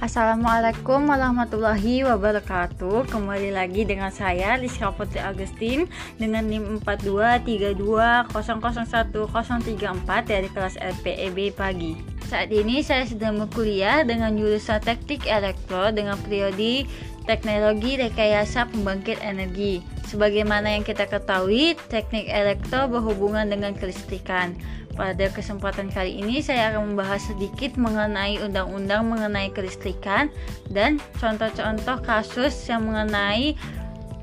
Assalamualaikum warahmatullahi wabarakatuh. Kembali lagi dengan saya Liska Putri Agustin Dengan NIM 423200134 dari kelas LPEB pagi. Saat ini saya sedang berkuliah dengan jurusan teknik elektro Dengan periode teknologi rekayasa pembangkit energi. Sebagaimana yang kita ketahui, teknik elektro berhubungan dengan kelistrikan pada kesempatan kali ini saya akan membahas sedikit mengenai undang-undang mengenai kelistrikan dan contoh-contoh kasus yang mengenai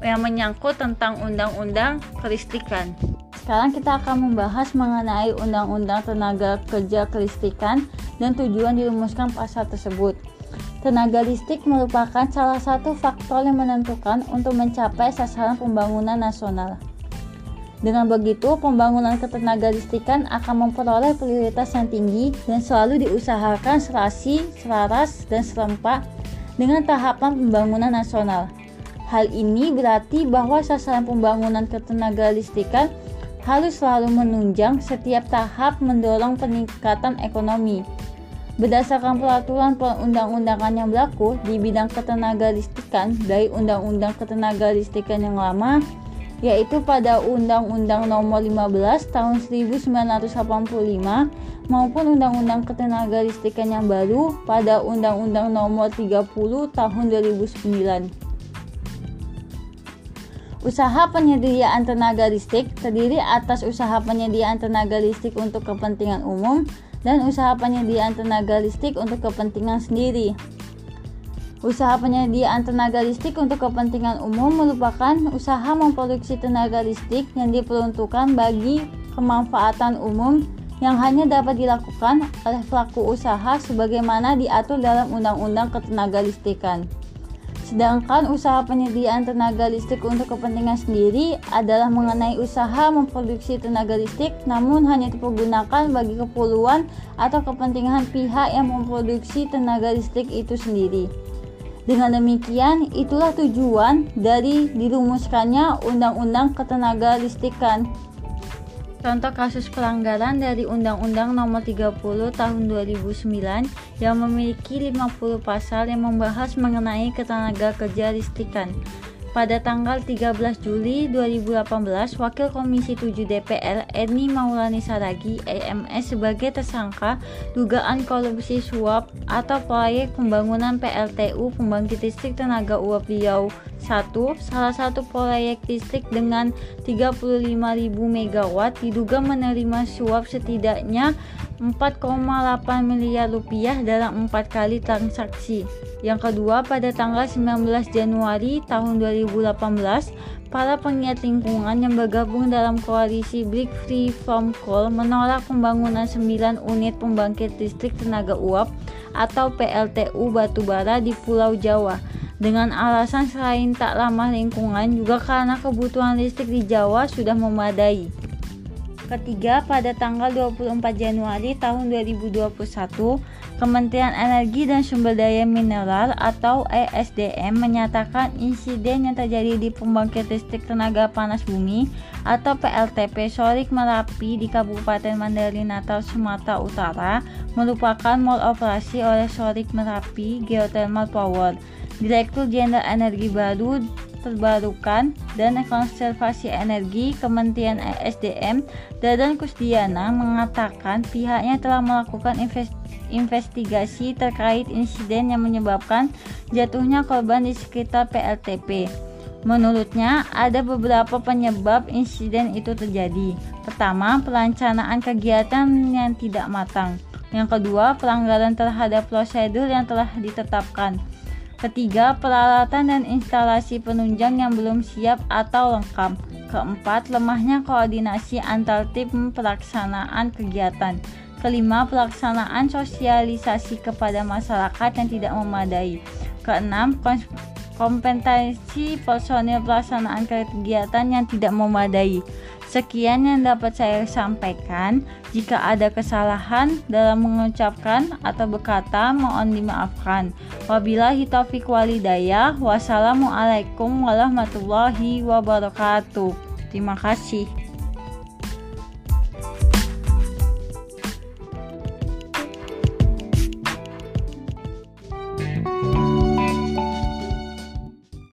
yang menyangkut tentang undang-undang kelistrikan. Sekarang kita akan membahas mengenai undang-undang tenaga kerja kelistrikan dan tujuan dirumuskan pasal tersebut. Tenaga listrik merupakan salah satu faktor yang menentukan untuk mencapai sasaran pembangunan nasional. Dengan begitu, pembangunan ketenaga listrikan akan memperoleh prioritas yang tinggi dan selalu diusahakan serasi, selaras, dan serempak dengan tahapan pembangunan nasional. Hal ini berarti bahwa sasaran pembangunan ketenaga listrikan harus selalu menunjang setiap tahap mendorong peningkatan ekonomi. Berdasarkan peraturan perundang-undangan yang berlaku di bidang ketenaga listrikan dari Undang-Undang Ketenaga Listrikan yang lama, yaitu pada Undang-Undang Nomor 15 Tahun 1985 maupun Undang-Undang Ketenaga Listrikan yang baru pada Undang-Undang Nomor 30 Tahun 2009. Usaha penyediaan tenaga listrik terdiri atas usaha penyediaan tenaga listrik untuk kepentingan umum dan usaha penyediaan tenaga listrik untuk kepentingan sendiri. Usaha penyediaan tenaga listrik untuk kepentingan umum merupakan usaha memproduksi tenaga listrik yang diperuntukkan bagi kemanfaatan umum yang hanya dapat dilakukan oleh pelaku usaha sebagaimana diatur dalam Undang-Undang Ketenagalistrikan. Sedangkan usaha penyediaan tenaga listrik untuk kepentingan sendiri adalah mengenai usaha memproduksi tenaga listrik namun hanya dipergunakan bagi keperluan atau kepentingan pihak yang memproduksi tenaga listrik itu sendiri. Dengan demikian, itulah tujuan dari dirumuskannya Undang-Undang Ketenaga Listrikan. Contoh kasus pelanggaran dari Undang-Undang Nomor 30 Tahun 2009 yang memiliki 50 pasal yang membahas mengenai ketenaga kerja listrikan. Pada tanggal 13 Juli 2018, Wakil Komisi 7 DPR Eni Maulani Saragi EMS sebagai tersangka dugaan korupsi suap atau proyek pembangunan PLTU Pembangkit Listrik Tenaga Uap Riau 1, salah satu proyek listrik dengan 35.000 MW diduga menerima suap setidaknya 4,8 miliar rupiah dalam empat kali transaksi. Yang kedua, pada tanggal 19 Januari tahun 2018, para penggiat lingkungan yang bergabung dalam koalisi Break Free From Coal menolak pembangunan 9 unit pembangkit listrik tenaga uap atau PLTU batubara di Pulau Jawa dengan alasan selain tak ramah lingkungan juga karena kebutuhan listrik di Jawa sudah memadai. Ketiga, pada tanggal 24 Januari tahun 2021, Kementerian Energi dan Sumber Daya Mineral atau ESDM menyatakan insiden yang terjadi di pembangkit listrik tenaga panas bumi atau PLTP Sorik Merapi di Kabupaten Mandali Natal, Sumatera Utara merupakan mal operasi oleh Sorik Merapi Geothermal Power. Direktur Jenderal Energi Baru Terbarukan dan Konservasi Energi Kementerian ESDM Dadan Kusdiana mengatakan pihaknya telah melakukan investigasi terkait insiden yang menyebabkan jatuhnya korban di sekitar PLTP. Menurutnya, ada beberapa penyebab insiden itu terjadi. Pertama, perencanaan kegiatan yang tidak matang. Yang kedua, pelanggaran terhadap prosedur yang telah ditetapkan. Ketiga, peralatan dan instalasi penunjang yang belum siap atau lengkap. Keempat, lemahnya koordinasi antar tim pelaksanaan kegiatan. Kelima, pelaksanaan sosialisasi kepada masyarakat yang tidak memadai. Keenam, kompetensi personil pelaksanaan kegiatan yang tidak memadai. Sekian yang dapat saya sampaikan. Jika ada kesalahan dalam mengucapkan atau berkata, mohon dimaafkan. Wabillahi taufiq walidayah. Wassalamualaikum warahmatullahi wabarakatuh. Terima kasih.